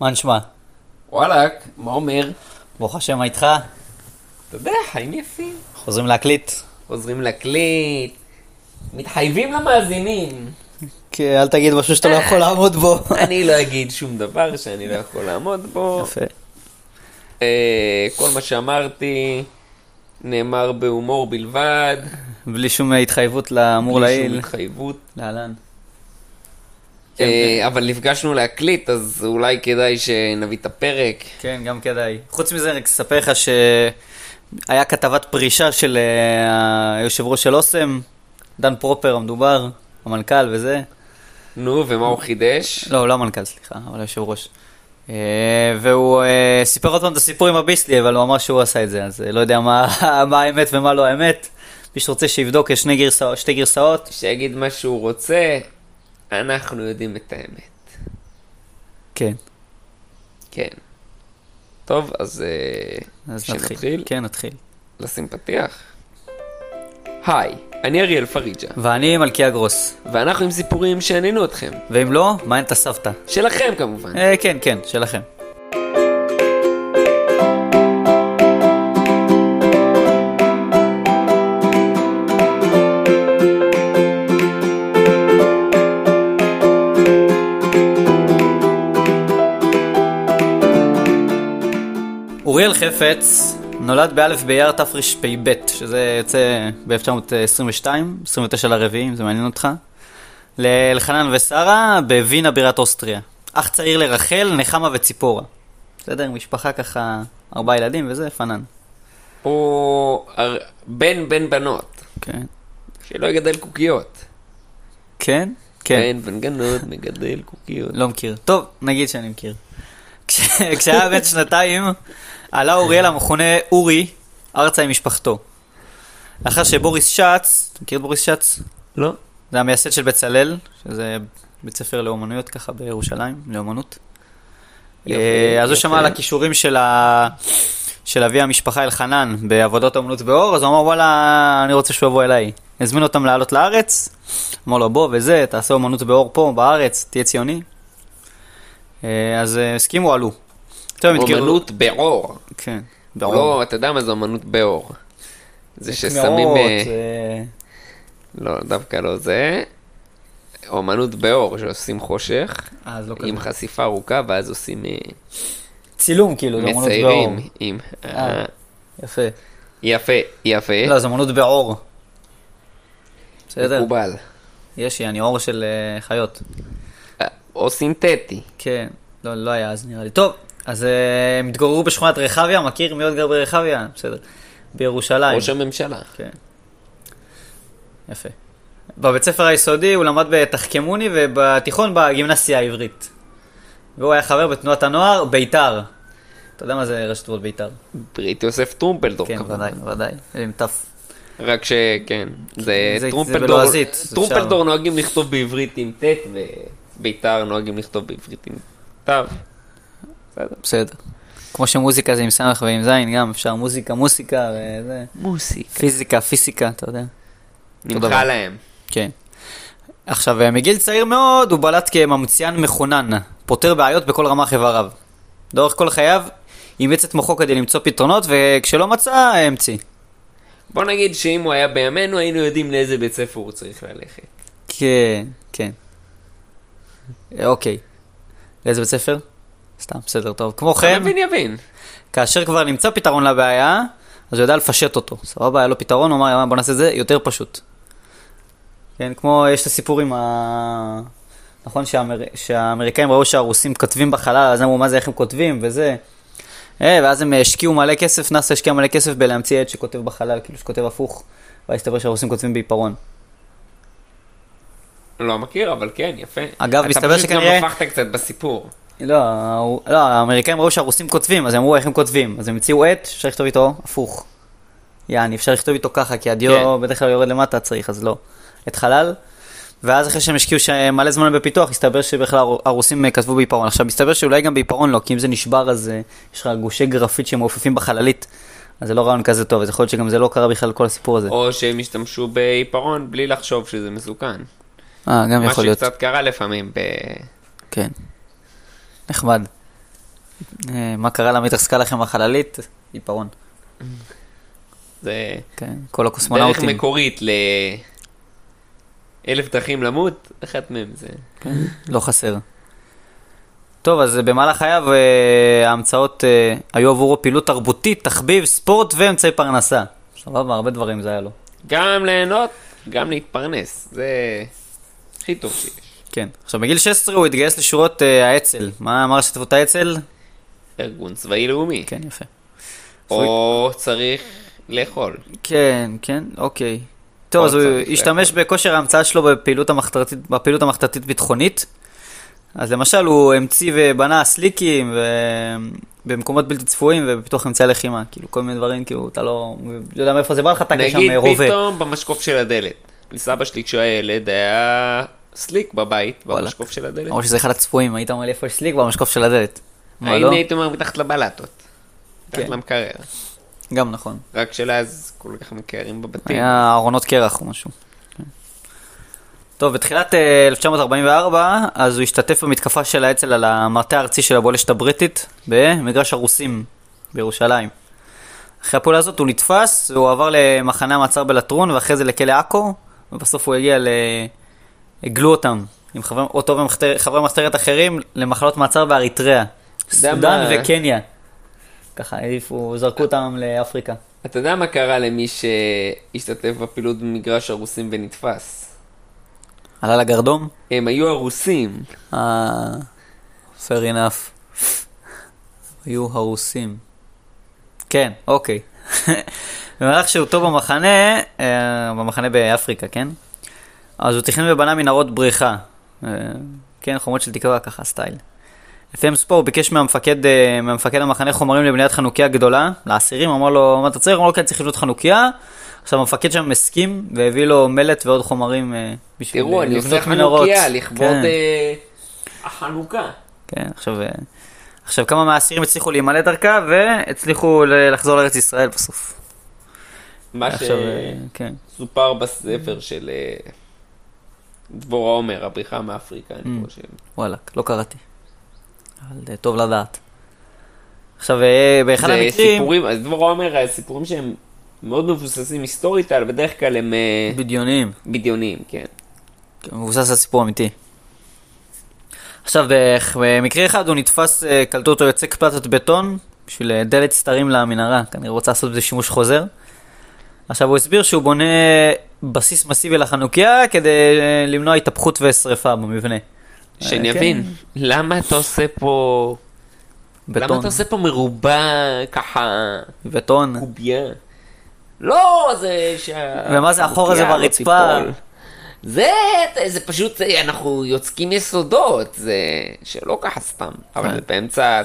מה נשמע? וואלאק, מה אומר? ברוך השם, מה איתך? אתה יודע, חיים יפים. חוזרים להקליט? חוזרים להקליט, מתחייבים למאזינים. כי אל תגיד משהו שאתה לא יכול לעמוד בו. אני לא אגיד שום דבר שאני לא יכול לעמוד בו. יפה. אה, כל מה שאמרתי נאמר בהומור בלבד. בלי שום התחייבות לאמור בלי שום לעיל. התחייבות. להלן. כן, אה, אבל נפגשנו להקליט, אז אולי כדאי שנביא את הפרק. כן, גם כדאי. חוץ מזה, רק אספר לך שהיה כתבת פרישה של אה, היושב ראש של אוסם, דן פרופר המדובר, המנכ"ל וזה. נו, ומה הוא חידש? לא, לא המנכ"ל, סליחה, אבל היושב ראש. אה, והוא סיפר עוד פעם את הסיפור עם הביסלי, אבל הוא אמר שהוא עשה את זה, אז לא יודע מה האמת ומה לא האמת. מי שרוצה שיבדוק, יש שתי גרסאות. שיגיד מה שהוא רוצה, אנחנו יודעים את האמת. כן, כן. טוב, אז אה, אז נתחיל. שנתחיל? כן, נתחיל. לשים פתיח. היי, אני אריאל פריג'ה, ואני מלכיה גרוס. ואנחנו עם סיפורים שעניינו אתכם. ואם לא, מעניין את הסבתא. שלכם כמובן. אה, כן, כן, שלכם. אוריאל חפץ נולד באלף באייר תרפ"ב, שזה יוצא ב-1922, 29 לרביעי, אם זה מעניין אותך. לאלחנן ושרה בווינה בירת אוסטריה. אח צעיר לרחל, נחמה וציפורה. בסדר, משפחה ככה, ארבעה ילדים וזה, פנן. הוא בן בן בנות, כן. שלא יגדל קוקיות. כן? כן. בן בן גנות מגדל קוקיות. לא מכיר. טוב, נגיד שאני מכיר. כש- כשהיה בן שנתיים, עלה אוריאל המכונה אורי ארצה עם משפחתו. לאחר שבוריס שץ, אתה מכיר את בוריס שץ? לא. זה המייסד של בצלאל, שזה בית ספר לאומנויות ככה בירושלים, לאומנות. יפה, אה, אז הוא. שמע על הכישורים של, ה... של אבי המשפחה אלחנן בעבודות האומנות באור, אז הוא אמר וואלה, אני רוצה שהוא יבוא אליי. הזמין אותם לעלות לארץ, אמר לו בוא וזה, תעשה אומנות באור פה, בארץ, תהיה ציוני. אה, אז אה, הסכימו, עלו. אומנות באור. כן, באור. לא, אתה יודע מה זה אומנות באור. זה ששמים... אה, אה, לא, דווקא לא זה. אומנות באור, שעושים חושך, אה, לא עם כזה. חשיפה ארוכה, ואז עושים צילום כאילו, זה אומנות באור. מציירים עם... אה. יפה. יפה, יפה. לא, זה אומנות באור. בסדר, מקובל. יש, אני אור של חיות. או סינתטי. כן, לא, לא היה אז נראה לי. טוב, אז אה, הם התגוררו בשכונת רחביה, מכיר מי עוד גר ברחביה? בסדר. בירושלים. ראש הממשלה. כן. יפה. בבית ספר היסודי הוא למד בתחכמוני ובתיכון בגימנסיה העברית. והוא היה חבר בתנועת הנוער בית"ר. אתה יודע מה זה ראשי תיבות בית"ר? ברית יוסף טרומפלדור כן. ודאי, ודאי. עם תף. רק שכן, זה זה- טרומפלדור, זה בלועזית, טרומפלדור נוהגים לכתוב בעברית עם ט' ובית"ר נוהגים לכתוב בעברית עם ת'. בסדר. בסדר. כמו שמוזיקה זה עם סמך ועם זין, גם אפשר מוזיקה, מוסיקה וזה. מוסיקה. פיזיקה, פיסיקה, אתה יודע. נמחה דבר. להם. כן. עכשיו, אה, מגיל צעיר מאוד הוא בלט כממציאן מחונן, פותר בעיות בכל רמ"ח איבריו. לאורך כל חייו אימץ את מוחו כדי למצוא פתרונות, וכשלא מצא, המציא. בוא נגיד שאם הוא היה בימינו היינו יודעים לאיזה בית ספר הוא צריך ללכת. כן, כן. אה, אוקיי. לאיזה בית ספר? סתם, בסדר, טוב. כמו כן, יבין יבין. כאשר כבר נמצא פתרון לבעיה, אז הוא יודע לפשט אותו. סבבה, היה לו פתרון, הוא אמר, "יאללה, בוא נעשה את זה יותר פשוט. כן, כמו, יש את הסיפור עם ה... נכון שהאמר... שהאמריקאים ראו שהרוסים כותבים בחלל, אז אמרו, מה זה, איך הם כותבים, וזה. אה, ואז הם השקיעו מלא כסף, נאס"א השקיע מלא כסף בלהמציא עד שכותב בחלל, כאילו שכותב הפוך, ואז הסתבר שהרוסים כותבים בעיפרון. לא מכיר, אבל כן, יפה. אגב, מסתבר אתה פשוט שכנראה- גם הפכת קצת בסיפור. לא, לא, האמריקאים ראו שהרוסים כותבים, אז הם אמרו איך הם כותבים. אז הם המציאו עט, אפשר לכתוב איתו הפוך. יעני, אפשר לכתוב איתו ככה, כי הדיו כן. בדרך כלל יורד למטה צריך, אז לא. את חלל. ואז אחרי שהם השקיעו מלא זמן בפיתוח, הסתבר שבכלל הר- הרוסים אה, כתבו בעיפרון. עכשיו, מסתבר שאולי גם בעיפרון לא, כי אם זה נשבר, אז אה, יש לך גושי גרפית שמעופפים בחללית. אז זה לא רעיון כזה טוב, אז יכול להיות שגם זה לא קרה בכלל כל הסיפור הזה. או שהם השתמשו בעיפרון בלי לחשוב שזה מסוכן. אה, גם מה יכול להיות. שקצת קרה לפעמים ב... כן. נחמד. אה, מה קרה לעמית עסקה לכם החללית? עיפרון. זה כן, כל דרך הקוסמונאוטים. מקורית לאלף דרכים למות, אחת מהם זה... לא חסר. טוב, אז במהלך חייו אה, ההמצאות אה, היו עבורו פעילות תרבותית, תחביב, ספורט ואמצעי פרנסה. סבבה, הרבה דברים זה היה לו. גם ליהנות, גם להתפרנס, זה הכי טוב שיש. כן. עכשיו, בגיל 16 הוא התגייס לשורות אה, האצ"ל. מה ראשי תיבות האצ"ל? ארגון צבאי לאומי. כן, יפה. או צריך לאכול. כן, כן, אוקיי. טוב, אז הוא השתמש בכושר ההמצאה שלו בפעילות המחתרתית, בפעילות המחתרתית ביטחונית. אז למשל, הוא המציא ובנה סליקים ו... במקומות בלתי צפויים ובפיתוח אמצעי לחימה. כאילו, כל מיני דברים, כאילו, אתה לא... לא יודע מאיפה זה בא לך, אתה שם נגיד אה, רובה. פתאום במשקוף של הדלת. לסבא שלי כשהוא היה ילד היה סליק בבית. במשקוף של הדלת. למרות שזה אחד הצפויים, היית אומר לי איפה יש סליק במשקוף של הדלת. לא? הייתי אומר מתחת לבלטות. מתחת כן. למקרר. גם נכון. רק שלאז כל כך מקררים בבתים. היה ארונות קרח או משהו. טוב, בתחילת אה, 1944, אז הוא השתתף במתקפה של האצ"ל על המטה הארצי של הבולשת הבריטית במגרש הרוסים בירושלים. אחרי הפעולה הזאת הוא נתפס, הוא עבר למחנה המעצר בלטרון ואחרי זה לכלא עכו, ובסוף הוא הגיע ל... הגלו אותם עם חברי, אותו וחברי מחתרת אחרים למחלות מעצר באריתריאה, סודאן? וקניה. ככה העיפו, זרקו אותם לאפריקה. אתה יודע מה קרה למי שהשתתף בפעילות במגרש הרוסים ונתפס? עלה לגרדום? הם היו הרוסים. אה, fair enough. היו הרוסים. כן, אוקיי. במהלך שהותו במחנה, אה, במחנה באפריקה, כן? אז הוא תכנן ובנה מנהרות בריחה. אה, כן, חומות של תקווה, ככה סטייל. לפי המספור הוא ביקש מהמפקד, אה, מהמפקד המחנה חומרים לבניית חנוכיה גדולה, לאסירים, אמר לו, מה אתה צריך? אמר לו, כן, צריך לבנות חנוכיה. עכשיו המפקד שם הסכים והביא לו מלט ועוד חומרים אה, בשביל תראו, אה, אני לבנות עושה מנהרות. חנוכיה לכבוד כן. אה, החנוכה. כן, עכשיו, עכשיו כמה מהאסירים הצליחו להימלט דרכה והצליחו לחזור לארץ ישראל בסוף. מה אה, כן. שסופר בספר של דבורה עומר, הבריחה מאפריקה, אני Mm. חושב. וואלה, לא קראתי. אבל אה, טוב לדעת. עכשיו, אה, באחד המקרים... סיפורים, אז דבורה עומר, הסיפורים שהם מאוד מבוססים היסטורית, אבל בדרך כלל הם אה, בדיוניים. בדיוניים, כן. כן, מבוסס על סיפור אמיתי. עכשיו, במקרה אחד הוא נתפס, אה, קלטו אותו יוצק פלטות בטון בשביל אה, דלת סתרים למנהרה, כנראה רוצה לעשות בזה שימוש חוזר. עכשיו, הוא הסביר שהוא בונה בסיס מסיבי לחנוכיה כדי אה, למנוע התהפכות ושריפה במבנה. שאני כן. אבין, למה אתה עושה פה... למה בטון. אתה עושה פה מרובע ככה בטון. קובייה? לא, זה שה... ומה זה החור הזה לא ברצפה? תיפול. זה, זה פשוט, זה, אנחנו יוצקים יסודות, זה שלא ככה סתם, אבל כן. זה באמצע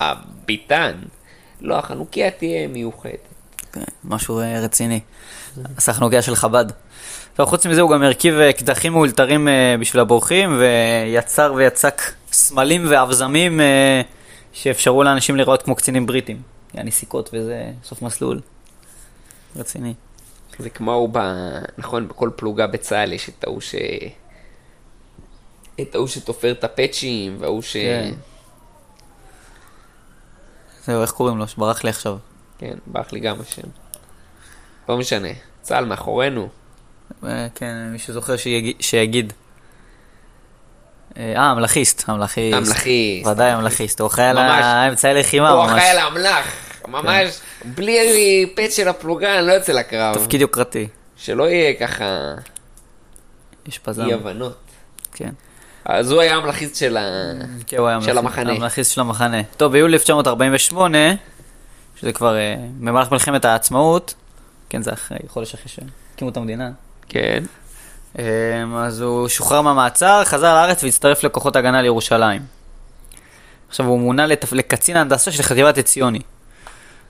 הביתן. לא, החנוכיה תהיה מיוחדת. משהו אה, רציני. עשה חנוכיה של חב"ד. עכשיו, חוץ מזה הוא גם הרכיב אה, קדחים מאולתרים אה, בשביל הבורחים, ויצר ויצק סמלים ואבזמים אה, שאפשרו לאנשים לראות כמו קצינים בריטים. יעני סיכות וזה סוף מסלול. רציני. זה כמו ב... נכון, בכל פלוגה בצה"ל יש את ההוא ש... את ההוא שתופר את הפאצ'ים, וההוא ש... כן. זהו, איך קוראים לו? שברח לי עכשיו. כן, ברח לי גם השם. לא משנה, צה"ל מאחורינו. אה, כן, מי שזוכר שיגיד. שיגיד. אה, המלאכיסט, המלאכיסט. המלאכיסט. ודאי המלאכיסט, הוא אחראי על. האמצעי לחימה הוא ממש. אחראי על האמל"ח, ממש. בלי פאצ' של הפלוגה אני לא יוצא לקרב. תפקיד יוקרתי. שלא יהיה ככה יש פזם. אי הבנות. כן. אז הוא היה המלאכיסט של ה... כן, הוא היה המחנה. המלאכיסט של המחנה. טוב, ביולי 1948, שזה כבר אה, במהלך מלחמת העצמאות, כן, זה אחרי, חודש אחרי שהקימו את המדינה. כן. אה, אז הוא שוחרר מהמעצר, חזר לארץ והצטרף לכוחות הגנה לירושלים. עכשיו הוא מונה לתפ... לקצין ההנדסה של חטיבת עציוני.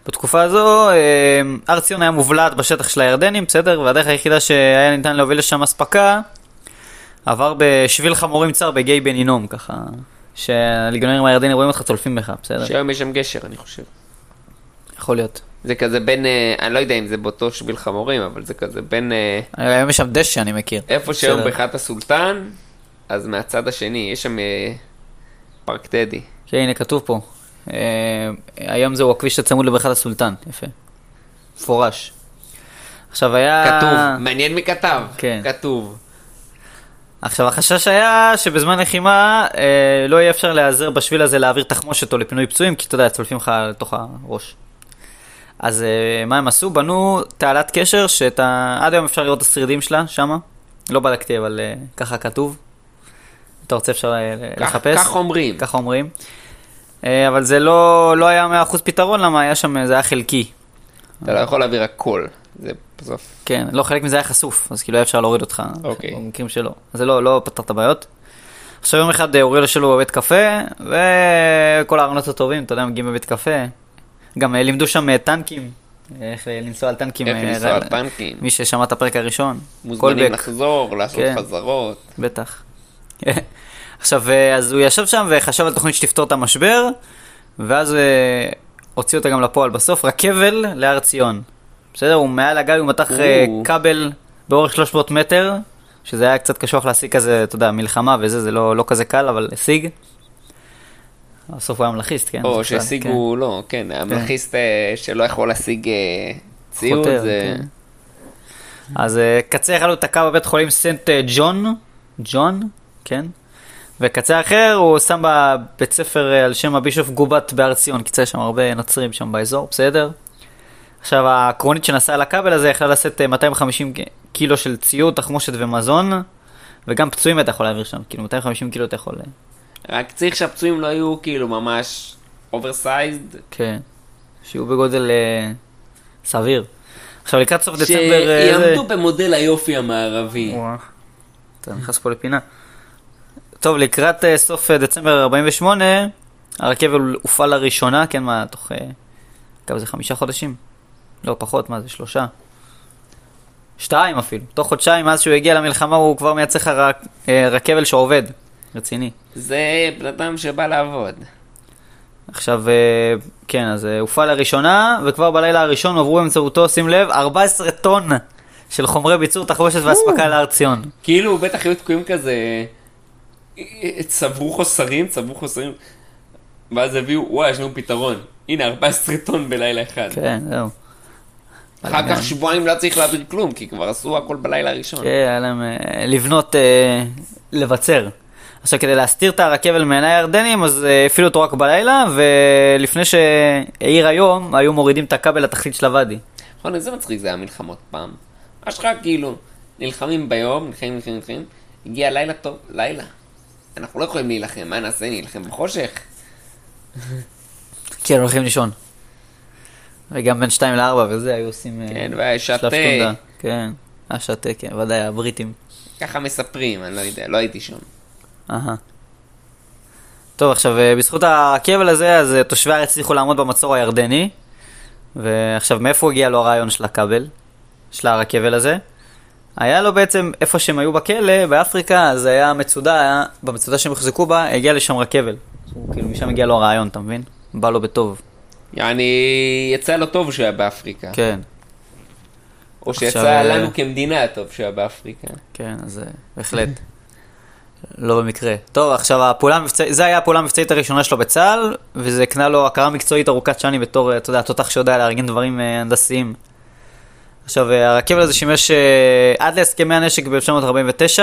בתקופה הזו, אה, הר ציון היה מובלעת בשטח של הירדנים, בסדר? והדרך היחידה שהיה ניתן להוביל לשם אספקה, עבר בשביל חמורים צר בגיא בן הינום, ככה, שהליגיונרים הירדנים רואים אותך צולפים בך, בסדר? שהיום יש שם גשר, אני חושב. יכול להיות. זה כזה בין, אה, אני לא יודע אם זה באותו שביל חמורים, אבל זה כזה בין אה, היום יש שם דשא, אני מכיר. איפה שהיום. בחת הסולטן, אז מהצד השני, יש שם אה, פארק טדי. כן, הנה כתוב פה. אה, היום זהו הכביש הצמוד לבריכת הסולטן, יפה. מפורש. עכשיו היה... כתוב, מעניין מי כתב. כן. כתוב. עכשיו החשש היה שבזמן לחימה אה, לא יהיה אפשר להיעזר בשביל הזה להעביר תחמושת או לפינוי פצועים, כי אתה יודע, צולפים לך לתוך הראש. אז אה, מה הם עשו? בנו תעלת קשר שעד היום אפשר לראות את השרידים שלה שמה. לא בדקתי, אבל אה, ככה כתוב. אתה רוצה אפשר אה, כך- לחפש? כך אומרים. ככה אומרים. אבל זה לא, לא היה 100% פתרון, למה היה שם, זה היה חלקי. אתה לא יכול להעביר הכל. זה בסוף. כן, לא, חלק מזה היה חשוף, אז כאילו היה אפשר להוריד אותך, אוקיי. במקרים שלא. אז זה לא, לא פתר את הבעיות. עכשיו יום אחד אוריאל שלו בבית קפה, וכל הארונות הטובים, אתה יודע, מגיעים בבית קפה. גם אה, לימדו שם אה, טנקים, איך אה, לנסוע על טנקים. איך לנסוע על טנקים. מי ששמע את הפרק הראשון. מוזמנים. לחזור, לעשות כן. חזרות. בטח. עכשיו, אז הוא ישב שם וחשב על תוכנית שתפתור את המשבר, ואז הוציא אותה גם לפועל בסוף, רכבל להר ציון. בסדר? הוא מעל הגל, הוא מתח. כבל באורך 300 מטר, שזה היה קצת קשוח להשיג כזה, אתה יודע, מלחמה וזה, זה לא, לא כזה קל, אבל השיג. בסוף הוא היה מלאכיסט, כן? או שהשיגו, לא, כן, המלכיסט אה, שלא יכול להשיג אה, ציוד, חותר, זה... כן. אז אה, קצה אחד הוא תקע בבית חולים סנט ג'ון, ג'ון, כן? וקצה אחר הוא שם בבית ספר על שם הבישוף גובת בהר ציון, כי יש שם הרבה נוצרים שם באזור, בסדר? עכשיו הקרונית שנסעה על הכבל הזה יכלה לשאת אה, 250 קילו של ציוד, תחמושת ומזון, וגם פצועים אתה יכול להעביר שם, כאילו 250 קילו אתה יכול... אה, רק צריך שהפצועים לא יהיו כאילו ממש oversized. כן. שיהיו בגודל אה, סביר. עכשיו לקראת סוף דצמבר... אה, זה- שיעמדו במודל היופי המערבי. וואו. אתה נכנס פה לפינה. טוב, לקראת אה, סוף אה, דצמבר 48, הרכבל הופעל לראשונה, כן, מה, תוך... אה, כמה זה, חמישה חודשים? לא, פחות, מה זה, שלושה? שתיים אפילו. תוך חודשיים, מאז שהוא הגיע למלחמה, הוא כבר מייצר לך אה, רכבל שעובד. רציני. זה בן אדם שבא לעבוד. עכשיו, אה, כן, אז אה, הופעל לראשונה, וכבר בלילה הראשון עברו באמצעותו, שים לב, 14 טון של חומרי ביצור, תחבושת ואספקה להר ציון. כאילו בטח היו תקועים כזה, צברו חוסרים, צברו חוסרים, ואז הביאו, וואי, יש לנו פתרון. הנה, 14 טון בלילה אחד. כן, זהו. אחר כך שבועיים לא צריך להעביר כלום, כי כבר עשו הכל בלילה הראשון. כן, היה להם אה, לבנות, לבצר. עכשיו, כדי להסתיר את הרכבל מעיני הירדנים, אז אה, הפעילו אותו רק בלילה, ולפני שהעיר היום, היו מורידים את הכבל לתחתית של הוואדי. נכון, איזה מצחיק זה היה מלחמות פעם. אשכרה כאילו, נלחמים ביום, נלחמים, נלחמים, נלחמים, הגיע לילה טוב, לילה. אנחנו לא יכולים להילחם, מה נעשה? נילחם בחושך? כן, הולכים לישון. וגם בין 2 ל-4 וזה, היו עושים... אה, כן, והיה שתה. כן, היה שתה, כן, ודאי, הבריטים. ככה מספרים, אני לא יודע, לא הייתי שם. אהה. טוב, עכשיו, אה, בזכות הכבל הזה, אז אה, תושבי הארץ הצליחו לעמוד במצור הירדני. ועכשיו, מאיפה הגיע לו הרעיון של הכבל? של הרכבל הזה? היה לו בעצם, איפה שהם היו בכלא, באפריקה, אז היה מצודה, היה, במצודה שהם הוחזקו בה, הגיע לשם רכבל. כאילו, משם הגיע לו הרעיון, אתה מבין? בא לו בטוב. יעני, יצא לו טוב שהוא היה באפריקה. כן, או שיצא עכשיו, אה, לנו כמדינה טוב שהוא היה באפריקה. כן, אז בהחלט. לא במקרה. טוב, עכשיו הפעולה המבצעית, זה היה הפעולה המבצעית הראשונה שלו בצה"ל, וזה הקנה לו הכרה מקצועית ארוכת שנים בתור, אתה יודע, תותח שיודע לארגן דברים אה, הנדסיים. עכשיו, אה, הרכבל הזה שימש אה, עד להסכמי הנשק ב-1949,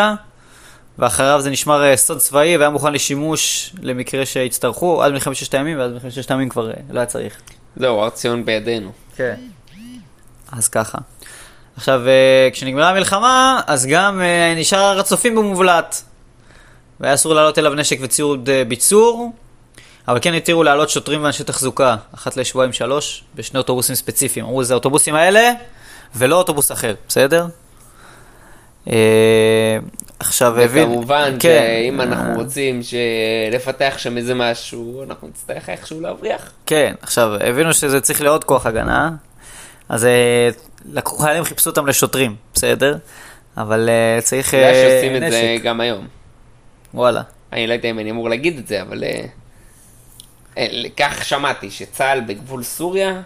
ואחריו זה נשמר סוד צבאי והיה מוכן לשימוש למקרה שיצטרכו, עד מלחמת ששת הימים, ואז מלחמת ששת הימים כבר לא היה צריך. זהו, הר ציון בידינו. כן. אז ככה. עכשיו, כשנגמרה המלחמה, אז גם נשאר הר הצופים במובלעת. והיה אסור לעלות אליו נשק וציוד אה, ביצור, אבל כן התירו לעלות שוטרים ואנשי תחזוקה, אחת לשבועיים שלוש, בשני אוטובוסים ספציפיים. אמרו, זה האוטובוסים האלה, ולא אוטובוס אחר, בסדר? אה, עכשיו, הבין... וכמובן כן, שאם אנחנו אה, רוצים לפתח שם איזה משהו, אנחנו נצטרך איכשהו להבריח. כן, עכשיו, הבינו שזה צריך לעוד כוח הגנה, אז אה, לקחו חיילים, חיפשו אותם לשוטרים, בסדר? אבל אה, צריך אתה יודע אה, שעושים את זה נשק. גם היום. וואלה. אני לא יודע אם אני אמור להגיד את זה, אבל... אה, אה, כך שמעתי, שצה"ל בגבול סוריה,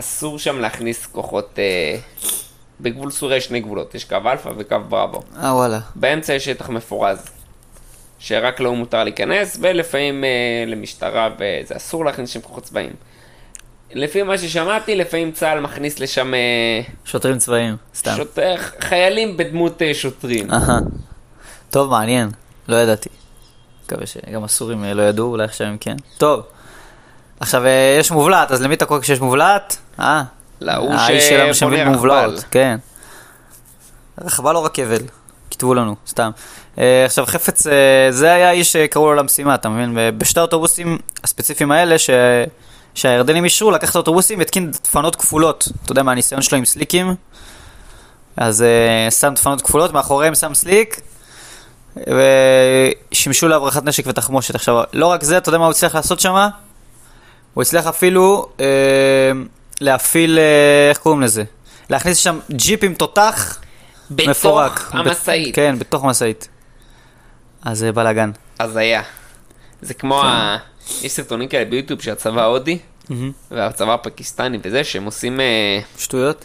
אסור שם להכניס כוחות... אה, בגבול סוריה יש שני גבולות, יש קו אלפא וקו בראבו. אה, וואלה. באמצע יש שטח מפורז. שרק לאו"ם מותר להיכנס, ולפעמים אה, למשטרה, וזה אסור להכניס שם כוחות צבאיים. לפי מה ששמעתי, לפעמים צה"ל מכניס לשם אה, שוטרים צבאיים, סתם. שוט... חיילים בדמות אה, שוטרים. אהה. טוב, מעניין, לא ידעתי. מקווה שגם הסורים אה, לא ידעו, אולי עכשיו הם כן. טוב, עכשיו אה, יש מובלעת, אז למי אתה קורא כשיש מובלעת? אה, להוא האיש שלנו שבונה רכבל. כן. רכבל או רכבל? כתבו לנו, סתם. אה, עכשיו חפץ, זה היה האיש שקראו לו למשימה, אתה מבין? בשתי האוטובוסים הספציפיים האלה, ש... שהירדנים אישרו, לקח את האוטובוסים והתקין דפנות כפולות. אתה יודע, מהניסיון שלו עם סליקים. אז שם דפנות כפולות, מאחוריהם שם סליק, ושימשו להברחת נשק ותחמושת. עכשיו, לא רק זה, אתה יודע מה הוא הצליח לעשות שם? הוא הצליח אפילו אה, להפעיל, אה, איך קוראים לזה? להכניס שם ג'יפ עם תותח מפורק. בתוך המשאית. כן, בתוך משאית. אז זה בלאגן. הזיה. זה כמו ה... יש סרטונים כאלה ביוטיוב שהצבא ההודי, והצבא הפקיסטני וזה, שהם עושים... אה, שטויות?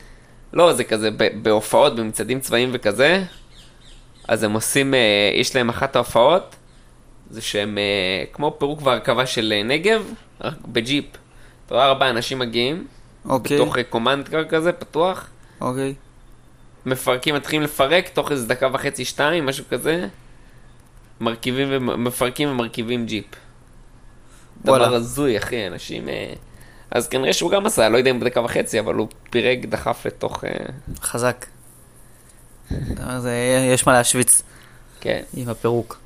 לא, זה כזה בהופעות, במצעדים צבאיים וכזה, אז הם עושים, אה, יש להם אחת ההופעות, זה שהם אה, כמו פירוק והרכבה של אה, נגב, רק בג'יפ. אתה רואה ארבעה אנשים מגיעים, אוקיי, בתוך קומנדקר כזה, פתוח, אוקיי. מפרקים, מתחילים לפרק, תוך איזה דקה וחצי, שתיים, משהו כזה, מרכיבים ומפרקים ומרכיבים ג'יפ. וואלה. דבר הזוי, אחי, אנשים... אז כנראה שהוא גם עשה, לא יודע אם בדקה וחצי, אבל הוא פירק, דחף לתוך... חזק. אז אה, יש מה להשוויץ כן. עם הפירוק.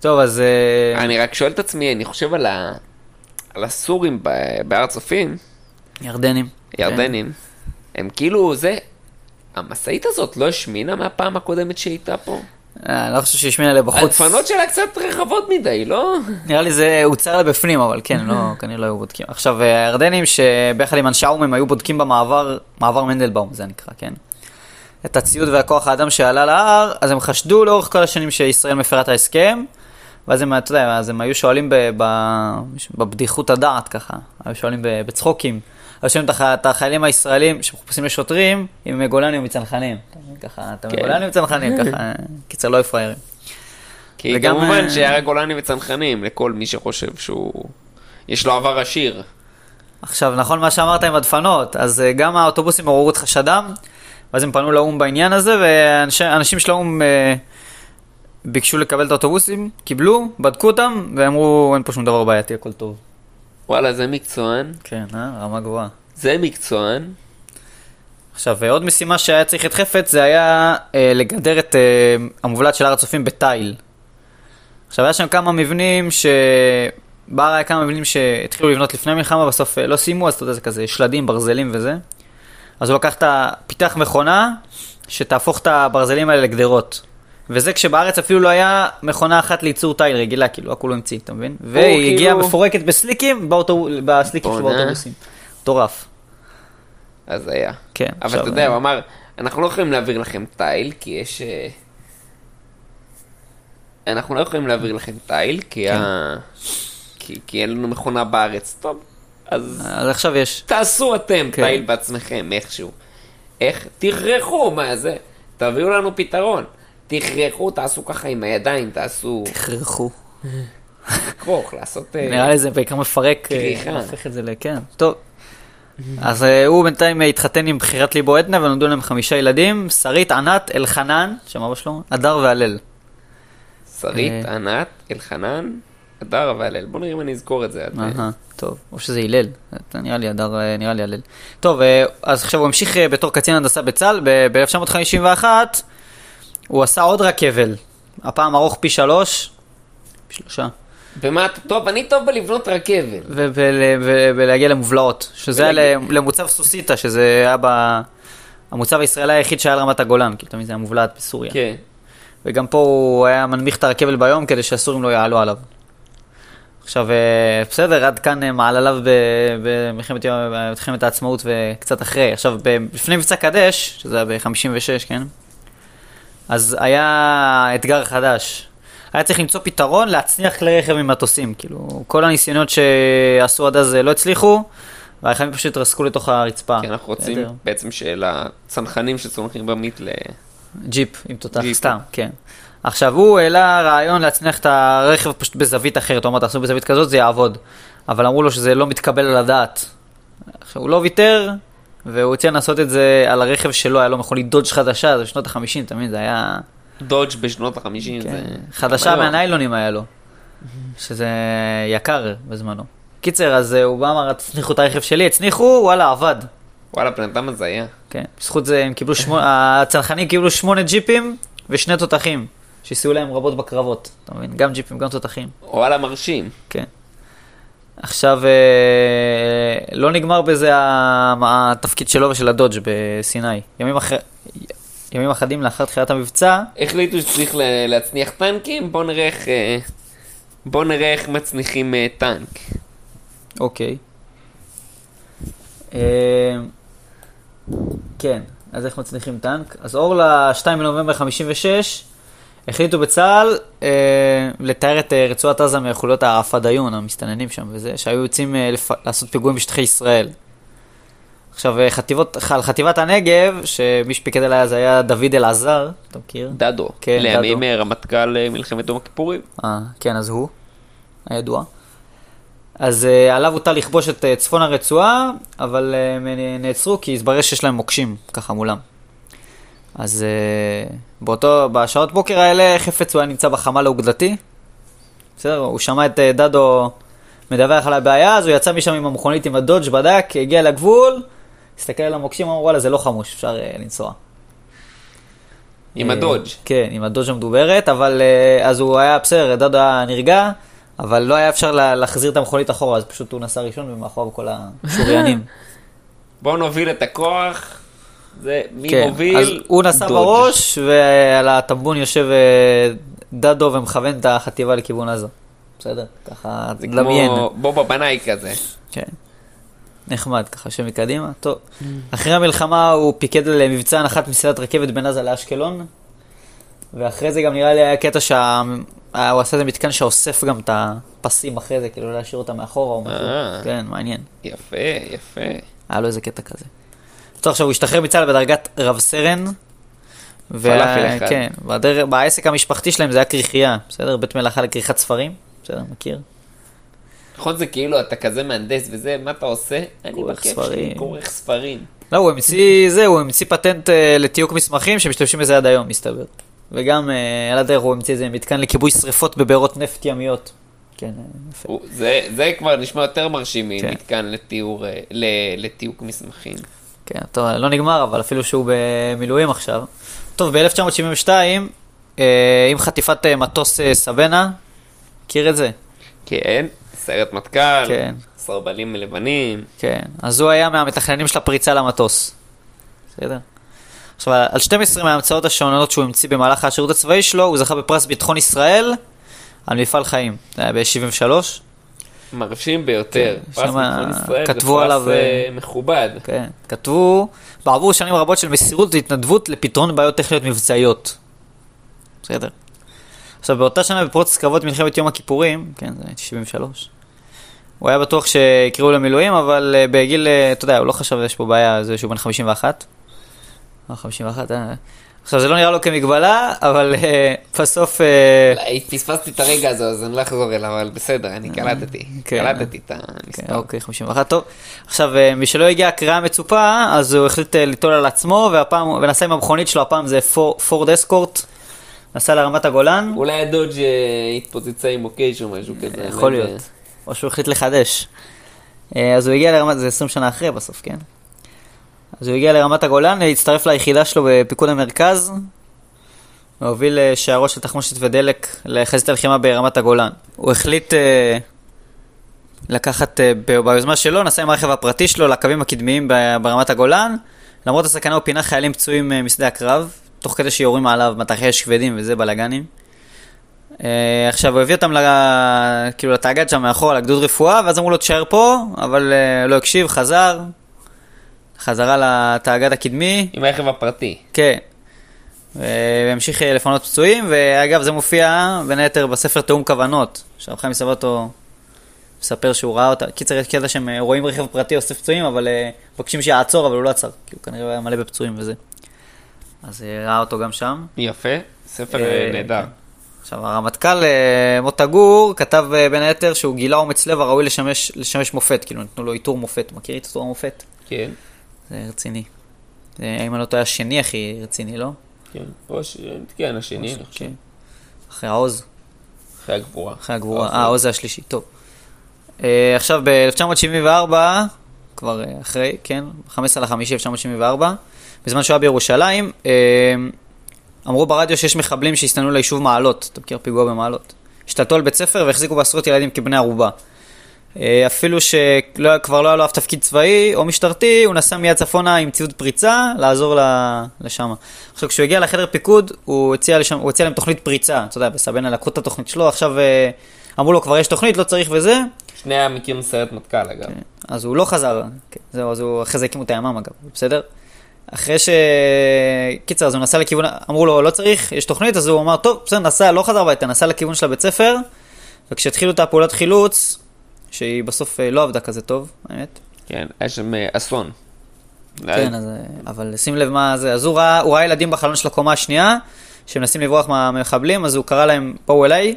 טוב, אז... אה, אני רק שואל את עצמי, אני חושב על, ה... על הסורים ב- בהר הצופים, ירדנים. ירדנים, הם כאילו, זה, המשאית הזאת לא השמינה מהפעם הקודמת שהייתה פה? אה, אני לא חושב שהשמיע עליה בחוץ. הדפנות שלה קצת רחבות מדי, לא? נראה לי זה הוצר לה בפנים, אבל כן, לא, כנראה לא היו בודקים. עכשיו, הירדנים שביחד עם אנשי האו"ם הם היו בודקים במעבר, מעבר מנדלבאום זה נקרא, כן? את הציוד והכוח האדם שעלה להר, אז הם חשדו לאורך כל השנים שישראל מפרה את ההסכם, ואז הם, אתה יודע, אז הם היו שואלים ב, ב, בבדיחות הדעת ככה, היו שואלים בצחוקים. היו שואלים את הח- את החיילים הישראלים שמחפשים לשוטרים, אם הם מגולני או מצנחנים. ככה, אתה כן. מגולני או מצנחנים, ככה, קיצר לא פראיירים. כי וגם, כמובן אה, שהיה גולני וצנחנים, לכל מי שחושב שהוא... יש לו עבר עשיר. עכשיו, נכון מה שאמרת עם הדפנות, אז אה, גם האוטובוסים עוררו את חשדם, ואז הם פנו לאו"ם בעניין הזה, ואנשים של האו"ם אה, ביקשו לקבל את האוטובוסים, קיבלו, בדקו אותם, ואמרו, אין פה שום דבר בעייתי, הכל טוב. וואלה, זה מקצוען. כן, אה? רמה גבוהה. זה מקצוען. עכשיו, עוד משימה שהיה צריך את חפץ, זה היה אה, לגדר את אה, המובלעת של הר הצופים בתיל. עכשיו, היה שם כמה מבנים ש... בהר היה כמה מבנים שהתחילו לבנות לפני המלחמה, בסוף אה, לא סיימו, אז אתה יודע, זה כזה שלדים, ברזלים וזה. אז הוא לקח את ה... פיתח מכונה שתהפוך את הברזלים האלה לגדרות. וזה כשבארץ אפילו לא היה מכונה אחת לייצור תיל רגילה, כאילו, הכול הוא המציא, אתה מבין? והיא הגיעה כאילו- מפורקת בסליקים, באוטו... בסליקים של בואנה. באוטובוסים. מטורף. אז היה. כן. אבל עכשיו, אתה יודע, הוא אמר, אנחנו לא יכולים להעביר לכם תיל, כי יש... אה, אנחנו לא יכולים להעביר לכם תיל, כי כן. ה... כי כי אין לנו מכונה בארץ. טוב, אז אז עכשיו יש. תעשו אתם כן. תיל בעצמכם, איכשהו. איך? תכרחו, מה זה? תביאו לנו פתרון. תכרחו, תעשו ככה עם הידיים, תעשו... תכרחו. לכרוך, לעשות... אה, נראה לי זה בעיקר מפרק, אה, כריכה. הופך את זה לכן. טוב. אז אה, הוא בינתיים התחתן עם בחירת ליבו עדנה ונולדו להם חמישה ילדים, שרית, ענת, אלחנן, שם אבא שלו, הדר והלל. שרית. ענת, אלחנן, הדר והלל. בוא נראה אם אני אזכור את זה. טוב, או שזה הלל, נראה לי הדר, אה, נראה לי הלל. טוב, אה, אז עכשיו הוא המשיך אה, בתור קצין הנדסה בצה"ל, ב-1951 הוא עשה עוד רכבל, הפעם ארוך פי שלוש, פי שלושה. ומה אתה טוב? אני טוב בלבנות רכבל. ולהגיע למובלעות, שזה היה למוצב סוסיתא, שזה היה ב... המוצב הישראלי היחיד שהיה על רמת הגולן, כאילו תמיד זה היה מובלעת בסוריה. כן. וגם פה הוא היה מנמיך את הרכבל ביום כדי שהסורים לא יעלו עליו. עכשיו, אה, בסדר, עד כאן אה, מעלליו במלחמת יום- העצמאות וקצת אחרי. עכשיו, לפני מבצע קדש, שזה היה ב-56, כן? אז היה אתגר חדש. היה צריך למצוא פתרון להצניח כלי רכב ממטוסים. כאילו, כל הניסיונות שעשו עד אז אה, לא הצליחו, והרכבים פשוט התרסקו לתוך הרצפה. כי אנחנו רוצים בסדר. בעצם שלצנחנים שצונחים במית ל... ג'יפ עם תותח. סתם, כן. עכשיו, הוא העלה רעיון להצניח את הרכב פשוט בזווית אחרת, הוא אמר, תעשו בזווית כזאת, זה יעבוד. אבל אמרו לו שזה לא מתקבל על הדעת. עכשיו, הוא לא ויתר, והוא הציע לעשות את זה על הרכב שלו, היה לו מכונית דודג' חדשה, זה בשנות ה-50, אתה מבין? זה היה... דודג' בשנות החמישים כן, זה... חדשה היום. מהניילונים היה לו, שזה יקר בזמנו. קיצר, אז אה, הוא בא אמר, תצניחו את הרכב שלי, הצניחו, וואלה, עבד. וואלה, בן אדם הזיה. כן, בזכות זה הם קיבלו שמונה, הצנחנים קיבלו שמונה ג'יפים ושני תותחים, שסייעו להם רבות בקרבות, אתה מבין? גם ג'יפים, גם תותחים, וואלה, מרשים. כן. עכשיו, אה, לא נגמר בזה התפקיד שלו ושל הדודג' בסיני. ימים, אחר... ימים אחדים לאחר תחילת המבצע, החליטו שצריך להצניח טנקים, בוא נראה איך... אה, בוא נראה איך מצניחים אה, טנק. אוקיי. אה, כן, אז איך מצליחים טנק? אז אור ל-2 בנובמבר 56, החליטו בצה"ל אה, לתאר את אה, רצועת עזה מחוליות הפדאיון, המסתננים שם וזה, שהיו יוצאים אה, לפ... לעשות פיגועים בשטחי ישראל. עכשיו, אה, חטיבות, על חטיבת הנגב, שמי שפיקד עליה אז היה דוד אלעזר, אתה מכיר? דדו. כן, לימים דדו. אה, רמטכ"ל אה, מלחמת יום הכיפורים. אה, כן, אז הוא, הידוע. אז uh, עליו הוטל לכבוש את uh, צפון הרצועה, אבל uh, הם נ- נעצרו כי התברר שיש להם מוקשים, ככה מולם. אז uh, באותו, בשעות בוקר האלה חפץ הוא היה נמצא בחמ"ל האוגדתי. בסדר, הוא שמע את uh, דדו מדווח על הבעיה, אז הוא יצא משם עם המכונית עם הדודג', בדק, הגיע לגבול, הסתכל על המוקשים, אמר וואלה זה לא חמוש, אפשר uh, לנסוע. עם הדודג'. כן, עם הדודג' המדוברת, אבל אה, אז הוא היה בסדר, דדו היה נרגע, אבל לא היה אפשר לה- להחזיר את המכונית אחורה, אז פשוט הוא נסע ראשון ומאחוריו כל השוריינים. בואו נוביל את הכוח. זה מי כן, מוביל? אז הוא נסע דודג'. בראש, ועל הטמבון יושב אה, דדו ומכוון את החטיבה לכיוון עזה. בסדר? ככה, זה דמיין. כמו בובה בנאי כזה. כן. נחמד, ככה שמקדימה. טוב. אחרי המלחמה הוא פיקד על מבצע הנחת מסילת רכבת בין עזה לאשקלון, ואחרי זה גם נראה לי היה קטע שהוא עשה איזה מתקן שאוסף גם את הפסים אחרי זה, כאילו לא להשאיר אותם מאחורה או משהו. אה. כן, מעניין. יפה, יפה. היה לו איזה קטע כזה. עכשיו הוא השתחרר מצה"ל בדרגת רב סרן. אחד. כן, בדר... בעסק המשפחתי שלהם זה היה כריכייה, בסדר? בית מלאכה לכריכת ספרים, בסדר, מכיר? נכון זה כאילו אתה כזה מהנדס וזה, מה אתה עושה? אני בכיף. שלי כורך ספרים. לא, הוא המציא זה, הוא המציא פטנט אה, לתיוק מסמכים שמשתמשים בזה עד היום, מסתבר. וגם אה, על הדרך הוא המציא איזה מתקן לכיבוי שריפות בבארות נפט ימיות. כן, אה, יפה. זה, זה כבר נשמע יותר מרשים כן. ממתקן לתיאור, לתיוק מסמכים. כן, טוב, לא נגמר, אבל אפילו שהוא במילואים עכשיו. טוב, ב-1972, אה, עם חטיפת אה, מטוס אה, סבנה, מכיר את זה? כן, סיירת מטכ"ל, כן. סרבלים לבנים. כן. אז הוא היה מהמתכננים של הפריצה למטוס. בסדר? עכשיו, על 12 מההמצאות השונות שהוא המציא במהלך השירות הצבאי שלו, הוא זכה בפרס ביטחון ישראל על מפעל חיים. זה היה ב-73. מרשים ביותר. כן, פרס ביטחון ישראל זה פרס, אה, אה, מכובד. כן. כתבו, בעבור שנים רבות של מסירות והתנדבות לפתרון בעיות טכניות מבצעיות. בסדר. עכשיו, באותה שנה בפרוץ קרבות מלחמת יום הכיפורים, כן, זה 73, הוא היה בטוח שיקראו לו למילואים, אבל אה, בגיל, אתה יודע, הוא לא חשב שיש פה בעיה, זה שהוא בן 51. אה, 51, אה. עכשיו, זה לא נראה לו כמגבלה, אבל אה, בסוף... אה, פספסתי את הרגע הזה, אז אני לא אחזור אליו, אבל בסדר, אני קלטתי. כן. קלטתי את כן, המספר. אוקיי, 51, טוב. עכשיו, אה, משלא הגיעה הקריאה המצופה, אז הוא החליט אה, ליטול על עצמו, והפעם, ונסע עם המכונית שלו, הפעם זה פור- פורד אסקורט, נסע לרמת הגולן, אולי הדודג' אה, התפוצצה עם מוקש או משהו כזה. יכול לא. להיות, או שהוא החליט לחדש. אה, אז הוא הגיע לרמת, זה 20 שנה אחרי בסוף, כן? אז הוא הגיע לרמת הגולן, להצטרף ליחידה שלו בפיקוד המרכז, והוביל אה, שערו של תחמושת ודלק לחזית הלחימה ברמת הגולן. הוא החליט אה, לקחת, אה, ביוזמה שלו, נסע עם הרכב הפרטי שלו לקווים הקדמיים ברמת הגולן. למרות הסכנה הוא פינה חיילים פצועים משדה הקרב, תוך כדי שיורים עליו מטחי אש כבדים וזה בלאגנים. אה, עכשיו, הוא הביא אותם ל... כאילו לתאגד שם מאחורה, לגדוד רפואה, ואז אמרו לו תשאר פה, אבל אה, לא הקשיב, חזר. חזרה לתאגד הקדמי, עם הרכב הפרטי. כן. והמשיך אה, לפנות פצועים, ואגב, זה מופיע בין היתר בספר תיאום כוונות, שהרב חיים סבתו מספר שהוא ראה אותה. קיצר, יש קטע שהם אה, רואים רכב פרטי אוסף פצועים, אבל אה, מבקשים שיעצור, אבל הוא לא עצר, כי הוא כנראה היה מלא בפצועים וזה. אז אה, ראה אותו גם שם. יפה. ספר נהדר. עכשיו, הרמטכ"ל מוטה גור כתב בין היתר שהוא גילה אומץ לב הראוי לשמש, לשמש מופת, כאילו נתנו לו עיטור מופת. מכיר את עיטור המופת? כן, זה רציני. אם אני לא טועה, השני הכי רציני, לא? כן. או ש- כן, השני, אני חושב. אחרי העוז, אחרי הגבורה. אחרי הגבורה. אה, העוז זה השלישי, טוב. אה, עכשיו, ב-1974, כבר אה, אחרי, כן, 15 לחמישי 1974, בזמן שהוא היה בירושלים, אה, אמרו ברדיו שיש מחבלים שהסתננו ליישוב מעלות, אתה מכיר פיגוע במעלות. השתלטו על בית ספר והחזיקו בעשרות ילדים כבני ערובה. אה, אפילו שכבר לא היה לו אף תפקיד צבאי או משטרתי, הוא נסע מיד צפונה עם ציוד פריצה לעזור לשם. עכשיו, כשהוא הגיע לחדר פיקוד, הוא הציע, לשם, הוא הציע להם תוכנית פריצה. אתה יודע, בסבנה לקחו את התוכנית שלו, עכשיו אה, אמרו לו, כבר יש תוכנית, לא צריך וזה. שני המקרים מסרט מטכ"ל, אגב. אז הוא לא חזר, כן, זהו, אז הוא אחרי זה הקימו את הימ"מ אגב, בסדר? אחרי ש... קיצר, אז הוא נסע לכיוון, אמרו לו, לא צריך, יש תוכנית, אז הוא אמר, טוב, בסדר, נסע, לא חזר הביתה, נסע לכיוון של הבית ספר, וכשהתחילו את הפעולת חילוץ, שהיא בסוף אה, לא עבדה כזה טוב, האמת. כן, היה שם אה, אסון. כן, אז, אה, אבל שים לב מה זה, אז הוא ראה, הוא ראה ילדים בחלון של הקומה השנייה, שמנסים לברוח מהמחבלים, אז הוא קרא להם, בואו אליי,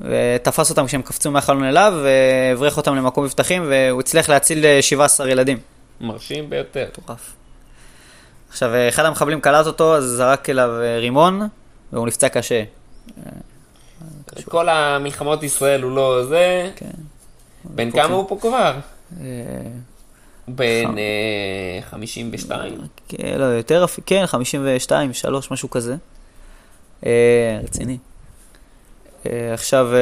ותפס אותם כשהם קפצו מהחלון אליו, והבריח אותם למקום מבטחים, והוא הצליח להציל אה, 17 ילדים. מרשים ביותר. מטורף. עכשיו, אחד המחבלים קלט אותו, אז זרק אליו רימון, והוא נפצע קשה. כל המלחמות ישראל הוא לא זה. כן. בן כמה הוא פה כבר? אה, בן אה, 52? כן, לא, יותר, כן, 52, 3, משהו כזה. אה, רציני. אה, עכשיו, אה,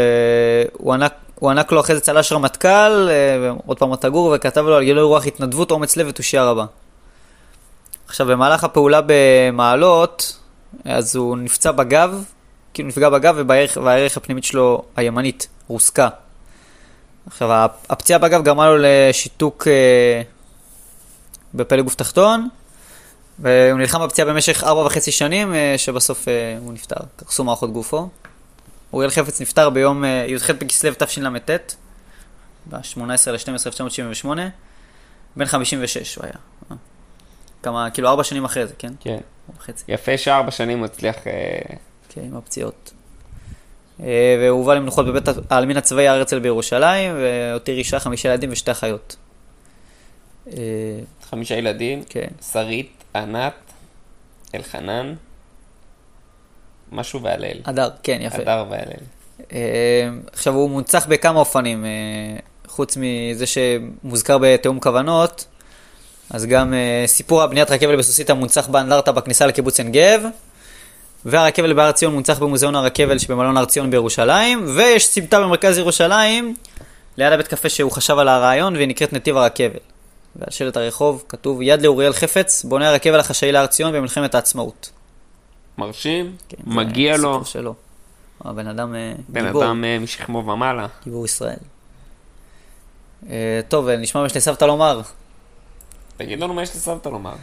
הוא ענק, לו אחרי זה צל"ש רמטכ"ל, אה, עוד פעם מוטה וכתב לו על גילוי רוח התנדבות, אומץ לב ותושייה רבה. עכשיו, במהלך הפעולה במעלות, אז הוא נפצע בגב, כאילו נפגע בגב, ובערך- והערך הפנימית שלו, הימנית, רוסקה. עכשיו, הפ- הפציעה בגב גרמה לו לשיתוק אה, בפלג גוף תחתון, והוא נלחם בפציעה במשך ארבע וחצי שנים, אה, שבסוף אה, הוא נפטר, קרסו מערכות גופו. אוריאל חפץ נפטר ביום י"ח בכסלו תשל"ט, ב-18 ל-12 1978, בן 56 הוא היה. כמה, כאילו ארבע שנים אחרי זה, כן? כן. וחצי. יפה שארבע שנים הוא הצליח... כן, עם הפציעות. אה, והוא הובא למנוחות בבית העלמין הצבאי הר הרצל בירושלים, והותיר אישה, חמישה ילדים ושתי אחיות. אה, חמישה ילדים. כן. שרית, ענת, אלחנן, משהו והלל. הדר, כן, יפה. הדר והלל. אה, עכשיו, הוא מונצח בכמה אופנים, אה, חוץ מזה שמוזכר בתיאום כוונות, אז גם אה, סיפור הבניית רכבל בסוסית המונצח באנדרטה בכניסה לקיבוץ עין גב, והרכבל בהר ציון מונצח במוזיאון הרכבל שבמלון הר ציון בירושלים, ויש סמטה במרכז ירושלים, ליד הבית קפה שהוא חשב על הרעיון, והיא נקראת נתיב הרכבל. ועל שלט הרחוב כתוב יד לאוריאל חפץ, בונה הרכבל החשאי להר ציון במלחמת העצמאות. מרשים, כן, מגיע לו, שלו. הבן אדם אה, בן גיבור. אדם אה, משכמו ומעלה. גיבור ישראל. אה, טוב, נשמע מה יש לסבתא לומר. תגיד לנו מה יש לסבתא לומר.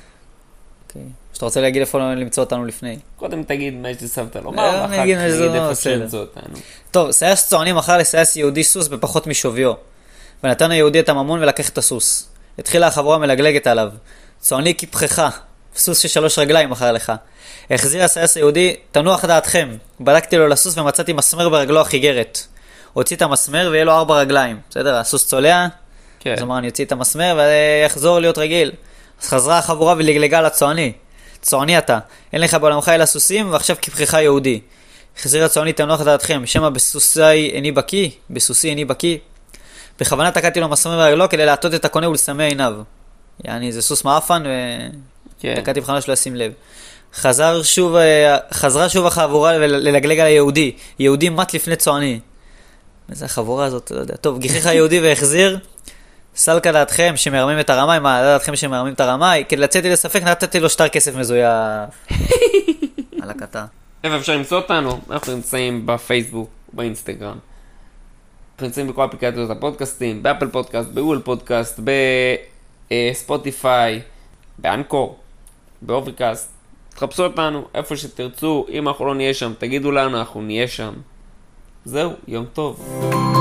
אוקיי. שאתה רוצה להגיד איפה למצוא אותנו לפני. קודם תגיד מה יש לסבתא לומר, אה, ואחר כך איזה- איפה. שימצאו אותנו. טוב, סייס צועני מכר לסייס יהודי סוס בפחות משוויו. ונתן היהודי את הממון ולקח את הסוס. התחילה החבורה מלגלגת עליו. צועני קיפחך, סוס של שלוש רגליים מכר לך. החזיר הסייס היהודי, תנוח דעתכם. בדקתי לו לסוס ומצאתי מסמר ברגלו החיגרת. הוציא את המסמר ויהיה לו ארבע רגליים. בסדר, הסוס צולע, כן. אז אמר, אני אוציא את המסמר ויחזור להיות רגיל. אז חזרה החבורה ולגלגה לצועני. צועני אתה, אין לך בעולמך אלא סוסים, ועכשיו כפחך יהודי. החזיר הצועני תנוח דעתכם, שמא בסוסי איני בקיא, בסוסי איני בקיא. בכוונה תקעתי לו מסמר ברגלו כדי להטות את הקונה ולסמא עיניו. יעני, זה סוס מעפן, כן. ותקעתי בכוונה שלא ישים לב. חזר שוב, אה, חזרה שוב החבורה ללגלג על היהודי. יהודי מת לפני צועני. איזה החבורה הזאת, לא יודע. טוב, גיחיך היהודי והחזיר. סלקה דעתכם שמרמים את הרמאי, מה, דעתכם שמרמים את הרמאי? כדי לצאת לי לספק נתתי לו שטר כסף מזויף. על הקטה. איפה אפשר למצוא אותנו? אנחנו נמצאים בפייסבוק, באינסטגרם. אנחנו נמצאים בכל אפליקציות הפודקאסטים, באפל פודקאסט, בגוגל פודקאסט, בספוטיפיי, באנקור, באוברקאסט. תחפשו אותנו איפה שתרצו, אם אנחנו לא נהיה שם, תגידו לנו, אנחנו נהיה שם. זהו, יום טוב.